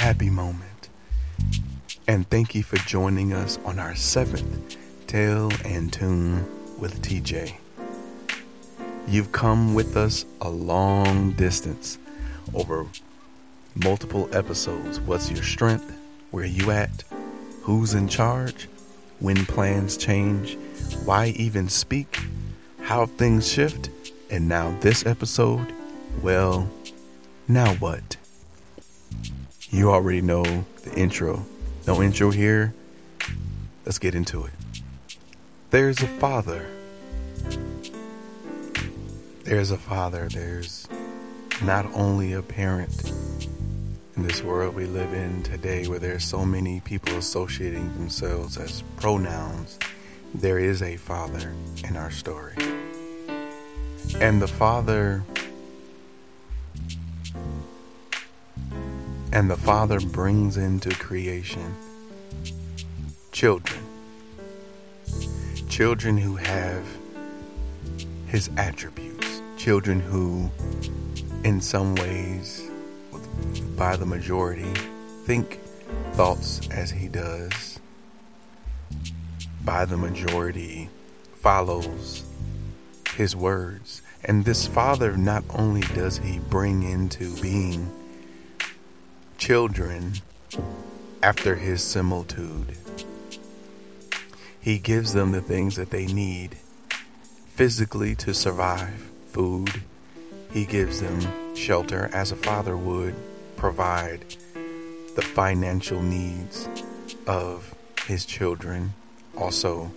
happy moment. And thank you for joining us on our seventh Tale and Tune with TJ. You've come with us a long distance over multiple episodes. What's your strength? Where you at? Who's in charge? When plans change? Why even speak? How things shift? And now this episode? Well, now what? You already know the intro. No intro here. Let's get into it. There's a father. There's a father. There's not only a parent in this world we live in today where there's so many people associating themselves as pronouns, there is a father in our story. And the father and the father brings into creation children. Children who have his attributes. Children who in some ways by the majority think thoughts as he does, by the majority follows his words. And this father, not only does he bring into being children after his similitude, he gives them the things that they need physically to survive food. He gives them shelter as a father would provide the financial needs of his children. Also,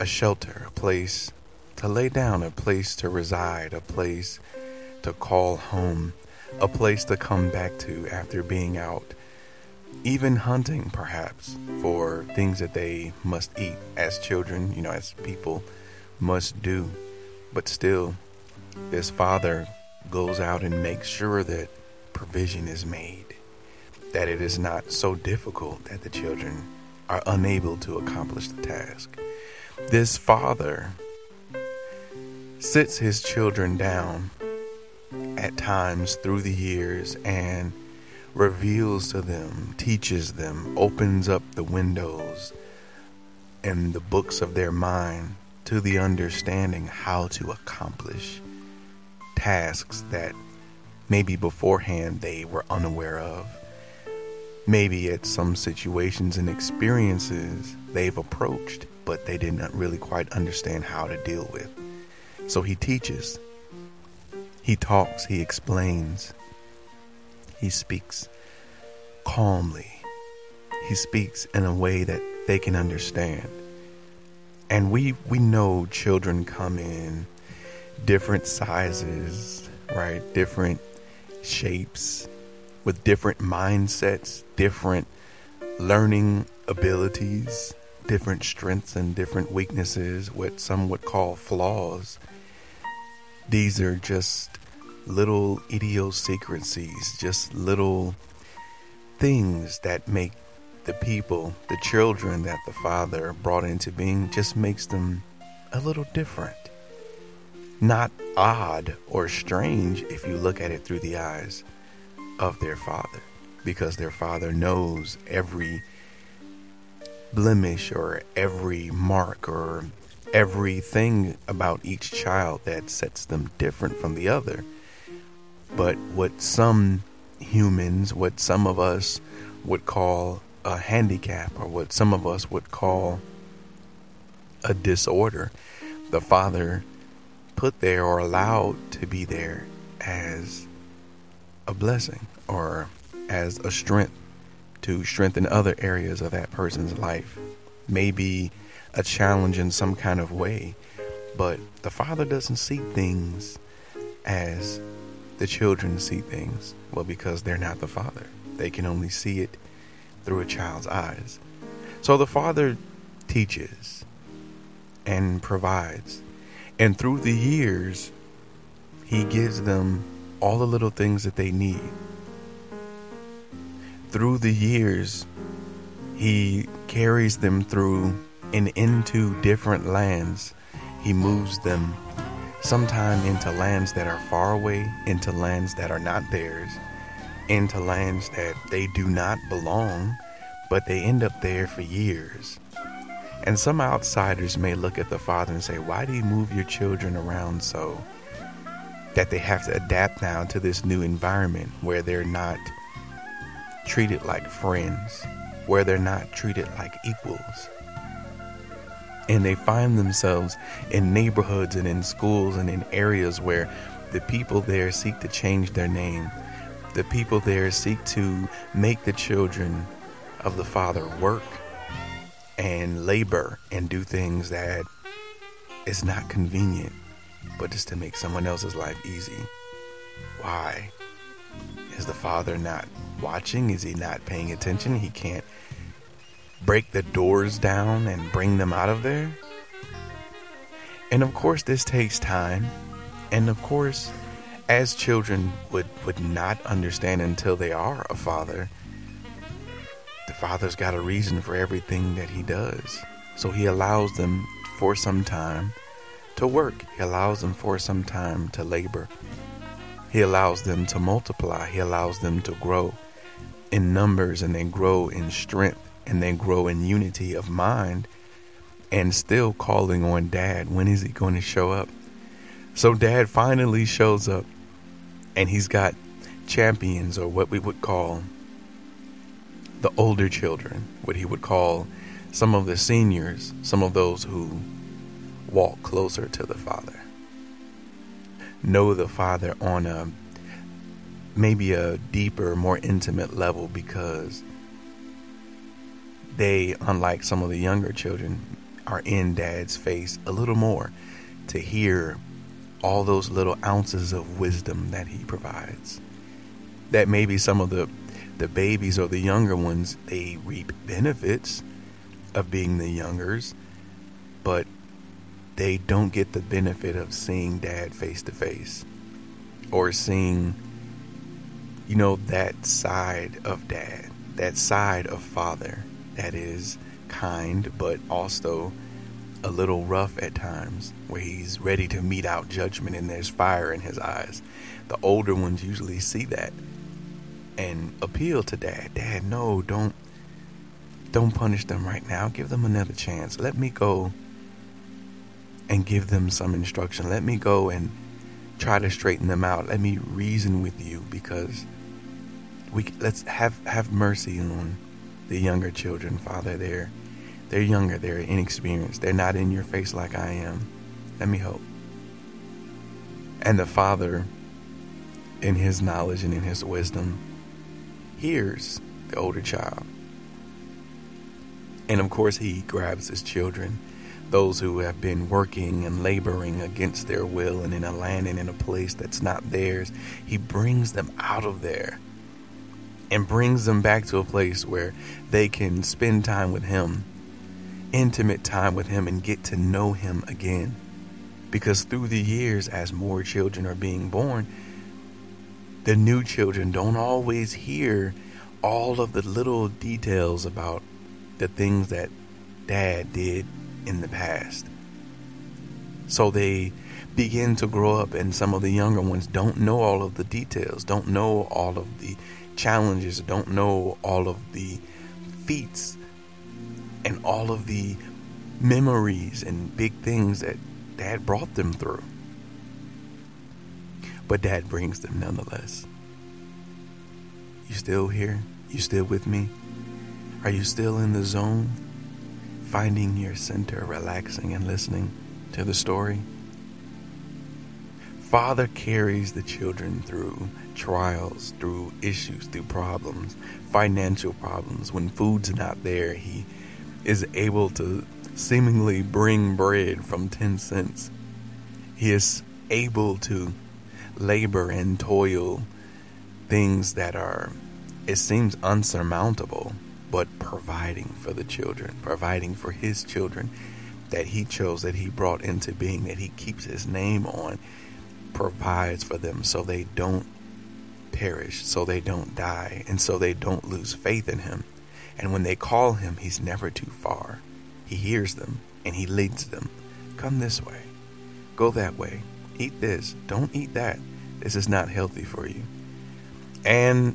a shelter, a place to lay down, a place to reside, a place to call home, a place to come back to after being out, even hunting perhaps for things that they must eat as children, you know, as people must do. But still, this father goes out and makes sure that provision is made, that it is not so difficult that the children are unable to accomplish the task. This father sits his children down at times through the years and reveals to them, teaches them, opens up the windows and the books of their mind to the understanding how to accomplish tasks that maybe beforehand they were unaware of. Maybe at some situations and experiences they've approached, but they did not really quite understand how to deal with. So he teaches, he talks, he explains, he speaks calmly, he speaks in a way that they can understand. And we, we know children come in different sizes, right? Different shapes, with different mindsets, different learning abilities, different strengths and different weaknesses, what some would call flaws. These are just little idiosyncrasies, just little things that make the people, the children that the Father brought into being, just makes them a little different. Not odd or strange if you look at it through the eyes of their father, because their father knows every blemish or every mark or everything about each child that sets them different from the other. But what some humans, what some of us would call a handicap, or what some of us would call a disorder, the Father put there or allowed to be there as a blessing or as a strength to strengthen other areas of that person's life. Maybe a challenge in some kind of way, but the father doesn't see things as the children see things. Well, because they're not the father, they can only see it through a child's eyes. So the father teaches and provides and through the years, He gives them all the little things that they need. Through the years, He carries them through and into different lands. He moves them sometime into lands that are far away, into lands that are not theirs, into lands that they do not belong, but they end up there for years. And some outsiders may look at the father and say, Why do you move your children around so? That they have to adapt now to this new environment where they're not treated like friends, where they're not treated like equals. And they find themselves in neighborhoods and in schools and in areas where the people there seek to change their name. The people there seek to make the children of the Father work and labor and do things that is not convenient, but just to make someone else's life easy. Why? Is the father not watching? Is he not paying attention? He can't break the doors down and bring them out of there? And of course, this takes time. And of course, as children would, would not understand until they are a father, the Father's got a reason for everything that He does. So He allows them for some time to work, He allows them for some time to labor, He allows them to multiply, He allows them to grow in numbers and then grow in strength and then grow in unity of mind and still calling on dad. When is he going to show up? So dad finally shows up and he's got champions or what we would call the older children, what he would call some of the seniors, some of those who walk closer to the Father, know the Father on a maybe a deeper, more intimate level because they, unlike some of the younger children, are in dad's face a little more to hear all those little ounces of wisdom that he provides. That maybe some of the the babies or the younger ones, they reap benefits of being the youngers, but they don't get the benefit of seeing dad face to face or seeing, you know, that side of dad, that side of father that is kind, but also a little rough at times, where he's ready to mete out judgment and there's fire in his eyes. The older ones usually see that and appeal to dad. Dad, no, don't don't punish them right now. Give them another chance. Let me go and give them some instruction. Let me go and try to straighten them out. Let me reason with you because we let's have have mercy on the younger children, Father. They're they're younger, they're inexperienced. They're not in your face like I am. Let me hope. And the Father in his knowledge and in his wisdom hears the older child. And of course, he grabs his children, those who have been working and laboring against their will and in a land and in a place that's not theirs. He brings them out of there and brings them back to a place where they can spend time with him, intimate time with him, and get to know him again. Because through the years, as more children are being born, the new children don't always hear all of the little details about the things that dad did in the past. So they begin to grow up, and some of the younger ones don't know all of the details, don't know all of the challenges, don't know all of the feats and all of the memories and big things that dad brought them through but dad brings them nonetheless. You still here? You still with me? Are you still in the zone? Finding your center, relaxing and listening to the story? Father carries the children through trials, through issues, through problems, financial problems. When food's not there, he is able to seemingly bring bread from 10 cents. He is able to labor and toil, things that are, it seems unsurmountable, but providing for the children, providing for his children that he chose, that he brought into being, that he keeps his name on, provides for them so they don't perish, so they don't die, and so they don't lose faith in him. And when they call him, he's never too far. He hears them and he leads them. Come this way, go that way, eat this, don't eat that. This is not healthy for you. And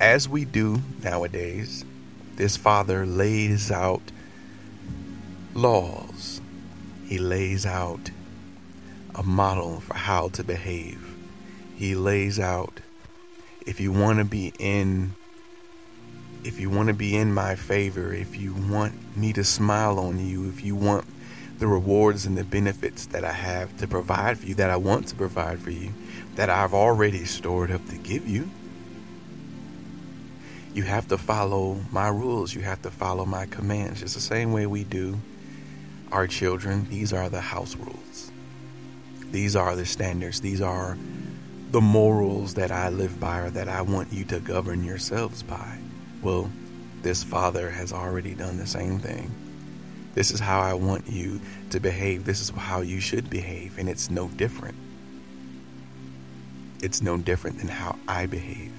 as we do nowadays, this father lays out laws. He lays out a model for how to behave. He lays out if you want to be in if you want to be in my favor, if you want me to smile on you, if you want the rewards and the benefits that I have to provide for you, that I want to provide for you, that I've already stored up to give you, you have to follow my rules. You have to follow my commands. It's the same way we do our children. These are the house rules. These are the standards. These are the morals that I live by or that I want you to govern yourselves by. Well, this father has already done the same thing. This is how I want you to behave. This is how you should behave. And it's no different. It's no different than how I behave.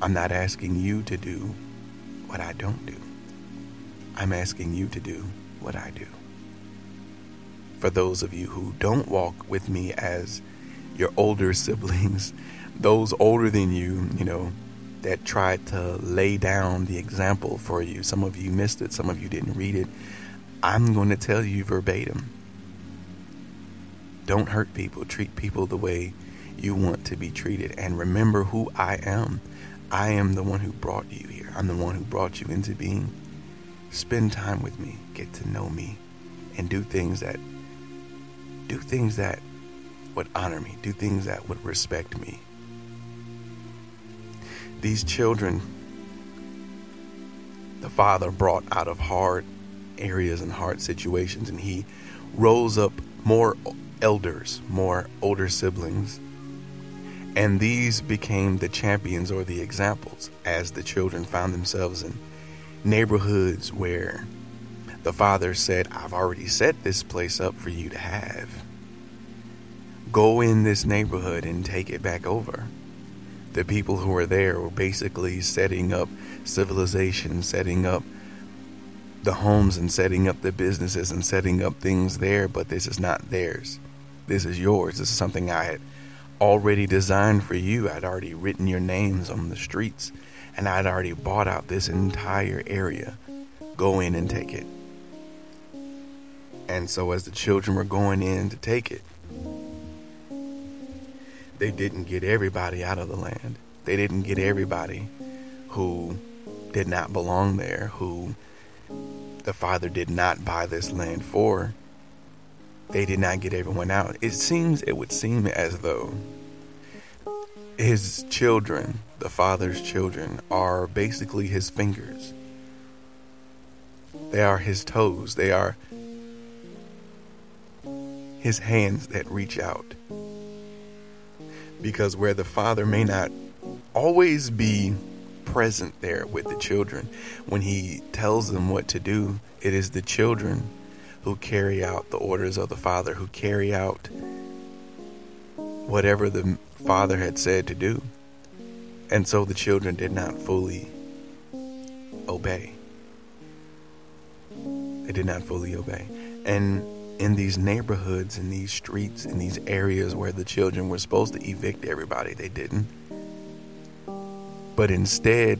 I'm not asking you to do what I don't do. I'm asking you to do what I do. For those of you who don't walk with me as your older siblings, those older than you, you know, that tried to lay down the example for you. Some of you missed it, some of you didn't read it. I'm going to tell you verbatim. Don't hurt people, treat people the way you want to be treated, and remember who I am. I am the one who brought you here. I'm the one who brought you into being. Spend time with me, get to know me, and do things that do things that would honor me, do things that would respect me. These children the father brought out of hard areas and hard situations and he rose up more elders, more older siblings and these became the champions or the examples as the children found themselves in neighborhoods where the father said, I've already set this place up for you to have. Go in this neighborhood and take it back over. The people who were there were basically setting up civilization, setting up the homes and setting up the businesses and setting up things there, but this is not theirs. This is yours. This is something I had already designed for you. I'd already written your names on the streets and I'd already bought out this entire area. Go in and take it. And so, as the children were going in to take it, they didn't get everybody out of the land. They didn't get everybody who did not belong there, who the father did not buy this land for they did not get everyone out. It seems, it would seem as though his children, the father's children, are basically his fingers. They are his toes. They are his hands that reach out. Because where the father may not always be present there with the children, when he tells them what to do, it is the children who carry out the orders of the Father, who carry out whatever the Father had said to do. And so the children did not fully obey. They did not fully obey. And in these neighborhoods, in these streets, in these areas where the children were supposed to evict everybody, they didn't. But instead,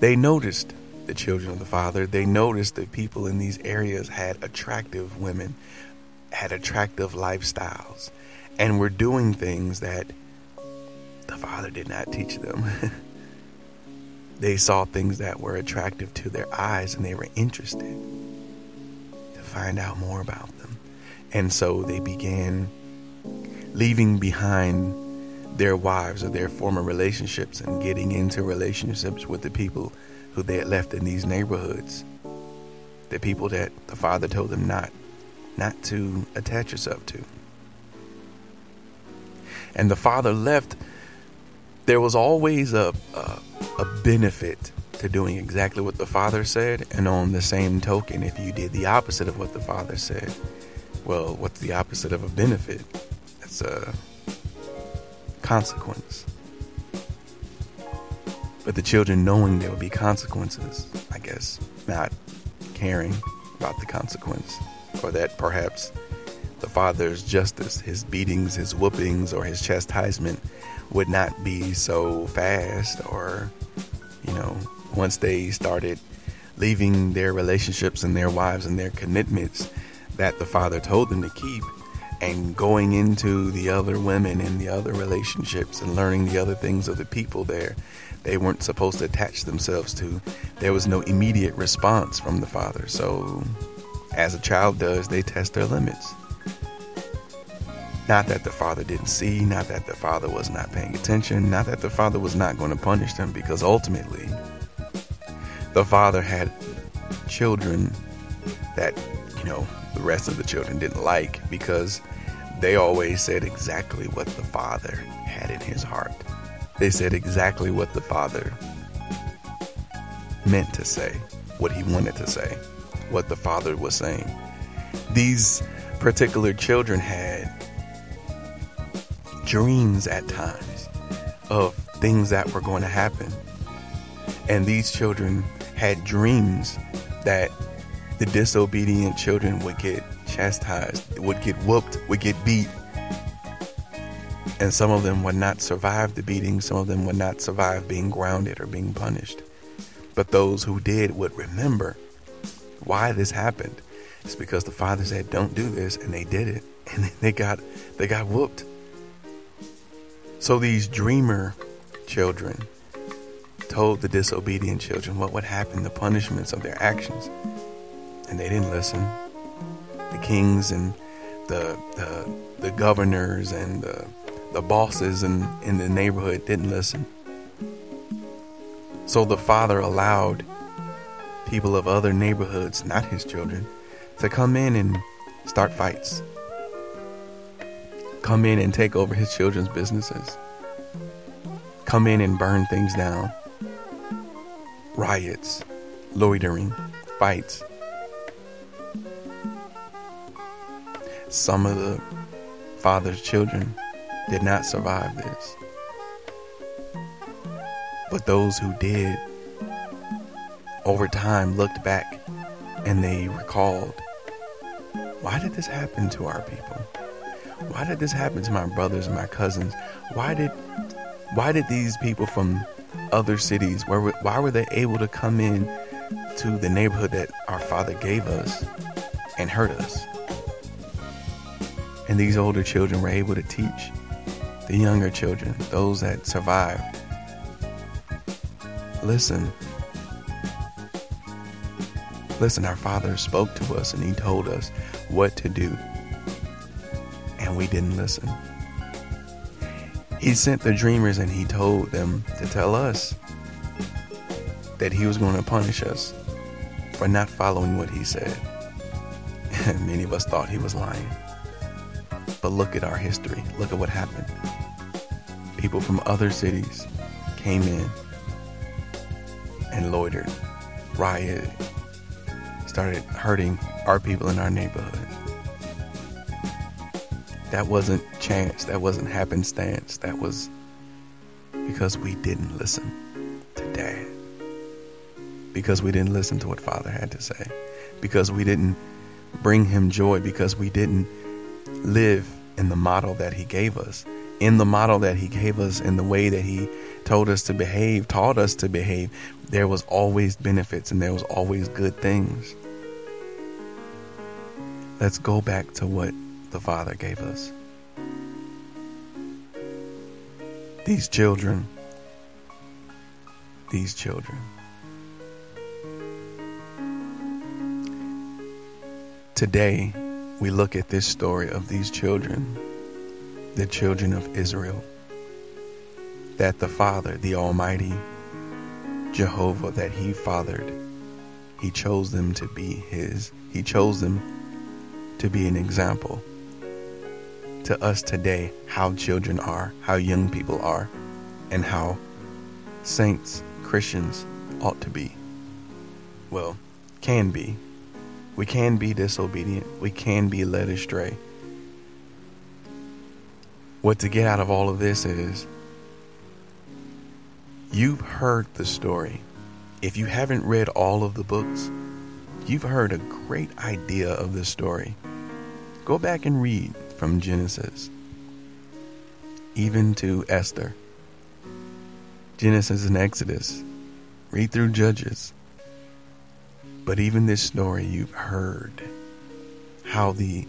they noticed the children of the Father, they noticed that people in these areas had attractive women, had attractive lifestyles, and were doing things that the Father did not teach them. they saw things that were attractive to their eyes and they were interested to find out more about them. And so they began leaving behind their wives or their former relationships and getting into relationships with the people who they had left in these neighborhoods. The people that the father told them not not to attach yourself to. And the father left there was always a, a, a benefit to doing exactly what the father said and on the same token if you did the opposite of what the father said well what's the opposite of a benefit? It's a consequence. But the children knowing there would be consequences, I guess, not caring about the consequence, or that perhaps the father's justice, his beatings, his whoopings, or his chastisement would not be so fast or you know, once they started leaving their relationships and their wives and their commitments that the father told them to keep and going into the other women and the other relationships and learning the other things of the people there they weren't supposed to attach themselves to. There was no immediate response from the father. So as a child does they test their limits. Not that the father didn't see, not that the father was not paying attention, not that the father was not going to punish them, because ultimately, the father had children that, you know, the rest of the children didn't like because they always said exactly what the father had in his heart. They said exactly what the father meant to say, what he wanted to say, what the father was saying. These particular children had dreams at times of things that were going to happen. And these children had dreams that the disobedient children would get chastised, would get whooped, would get beat. And some of them would not survive the beating, some of them would not survive being grounded or being punished. But those who did would remember why this happened. It's because the father said, Don't do this, and they did it. And they got they got whooped. So these dreamer children told the disobedient children what would happen, the punishments of their actions. And they didn't listen. The kings and the the, the governors and the, the bosses in, in the neighborhood didn't listen. So the father allowed people of other neighborhoods, not his children, to come in and start fights come in and take over his children's businesses, come in and burn things down, riots, loitering, fights. Some of the father's children did not survive this. But those who did, over time, looked back and they recalled why did this happen to our people? why did this happen to my brothers and my cousins? Why did why did these people from other cities where why were they able to come in to the neighborhood that our father gave us and hurt us? And these older children were able to teach the younger children, those that survived. Listen. Listen, our Father spoke to us and He told us what to do and we didn't listen. He sent the dreamers and he told them to tell us that he was going to punish us for not following what he said. And many of us thought he was lying. But look at our history. Look at what happened. People from other cities came in and loitered, rioted, started hurting our people in our neighborhood. That wasn't chance. That wasn't happenstance. That was because we didn't listen to dad. Because we didn't listen to what father had to say. Because we didn't bring him joy. Because we didn't live in the model that he gave us. In the model that he gave us, in the way that he told us to behave, taught us to behave, there was always benefits and there was always good things. Let's go back to what the Father gave us. These children, these children. Today, we look at this story of these children, the children of Israel, that the Father, the Almighty Jehovah, that He fathered, He chose them to be His. He chose them to be an example to us today how children are, how young people are, and how saints, Christians ought to be. Well, can be. We can be disobedient. We can be led astray. What to get out of all of this is you've heard the story. If you haven't read all of the books, you've heard a great idea of the story. Go back and read from Genesis, even to Esther. Genesis and Exodus, Read through Judges. But even this story, you've heard how the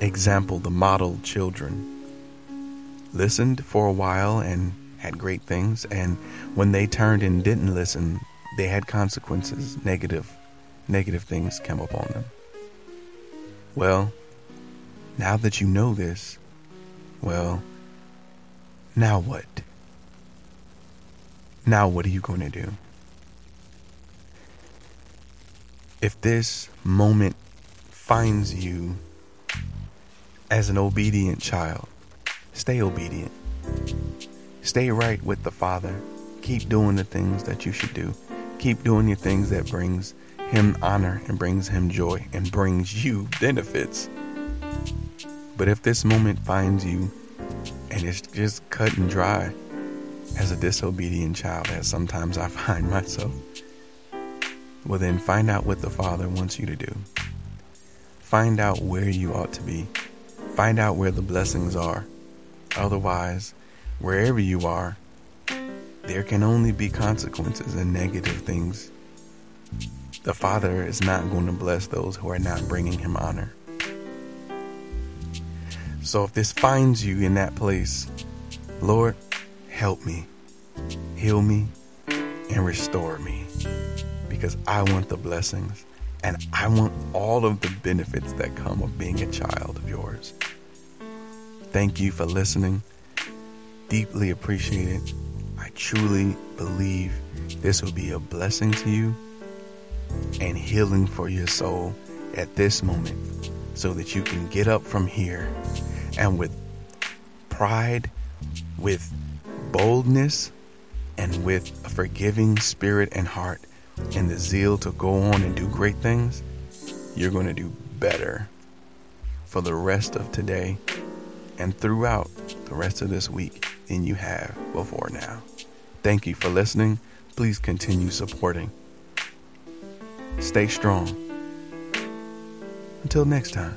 example, the model children, listened for a while and had great things. And when they turned and didn't listen, they had consequences, negative, negative things come upon them. Well, now that you know this, well, now what? Now what are you going to do? If this moment finds you as an obedient child, stay obedient. Stay right with the Father. Keep doing the things that you should do. Keep doing the things that brings him honor and brings him joy and brings you benefits. But if this moment finds you and it's just cut and dry as a disobedient child, as sometimes I find myself, well, then find out what the Father wants you to do. Find out where you ought to be. Find out where the blessings are. Otherwise, wherever you are, there can only be consequences and negative things. The Father is not going to bless those who are not bringing Him honor. So if this finds you in that place, Lord, help me, heal me, and restore me because I want the blessings and I want all of the benefits that come of being a child of yours. Thank you for listening. Deeply appreciate it. I truly believe this will be a blessing to you and healing for your soul at this moment so that you can get up from here and with pride, with boldness, and with a forgiving spirit and heart and the zeal to go on and do great things, you're going to do better for the rest of today and throughout the rest of this week than you have before now. Thank you for listening. Please continue supporting. Stay strong. Until next time.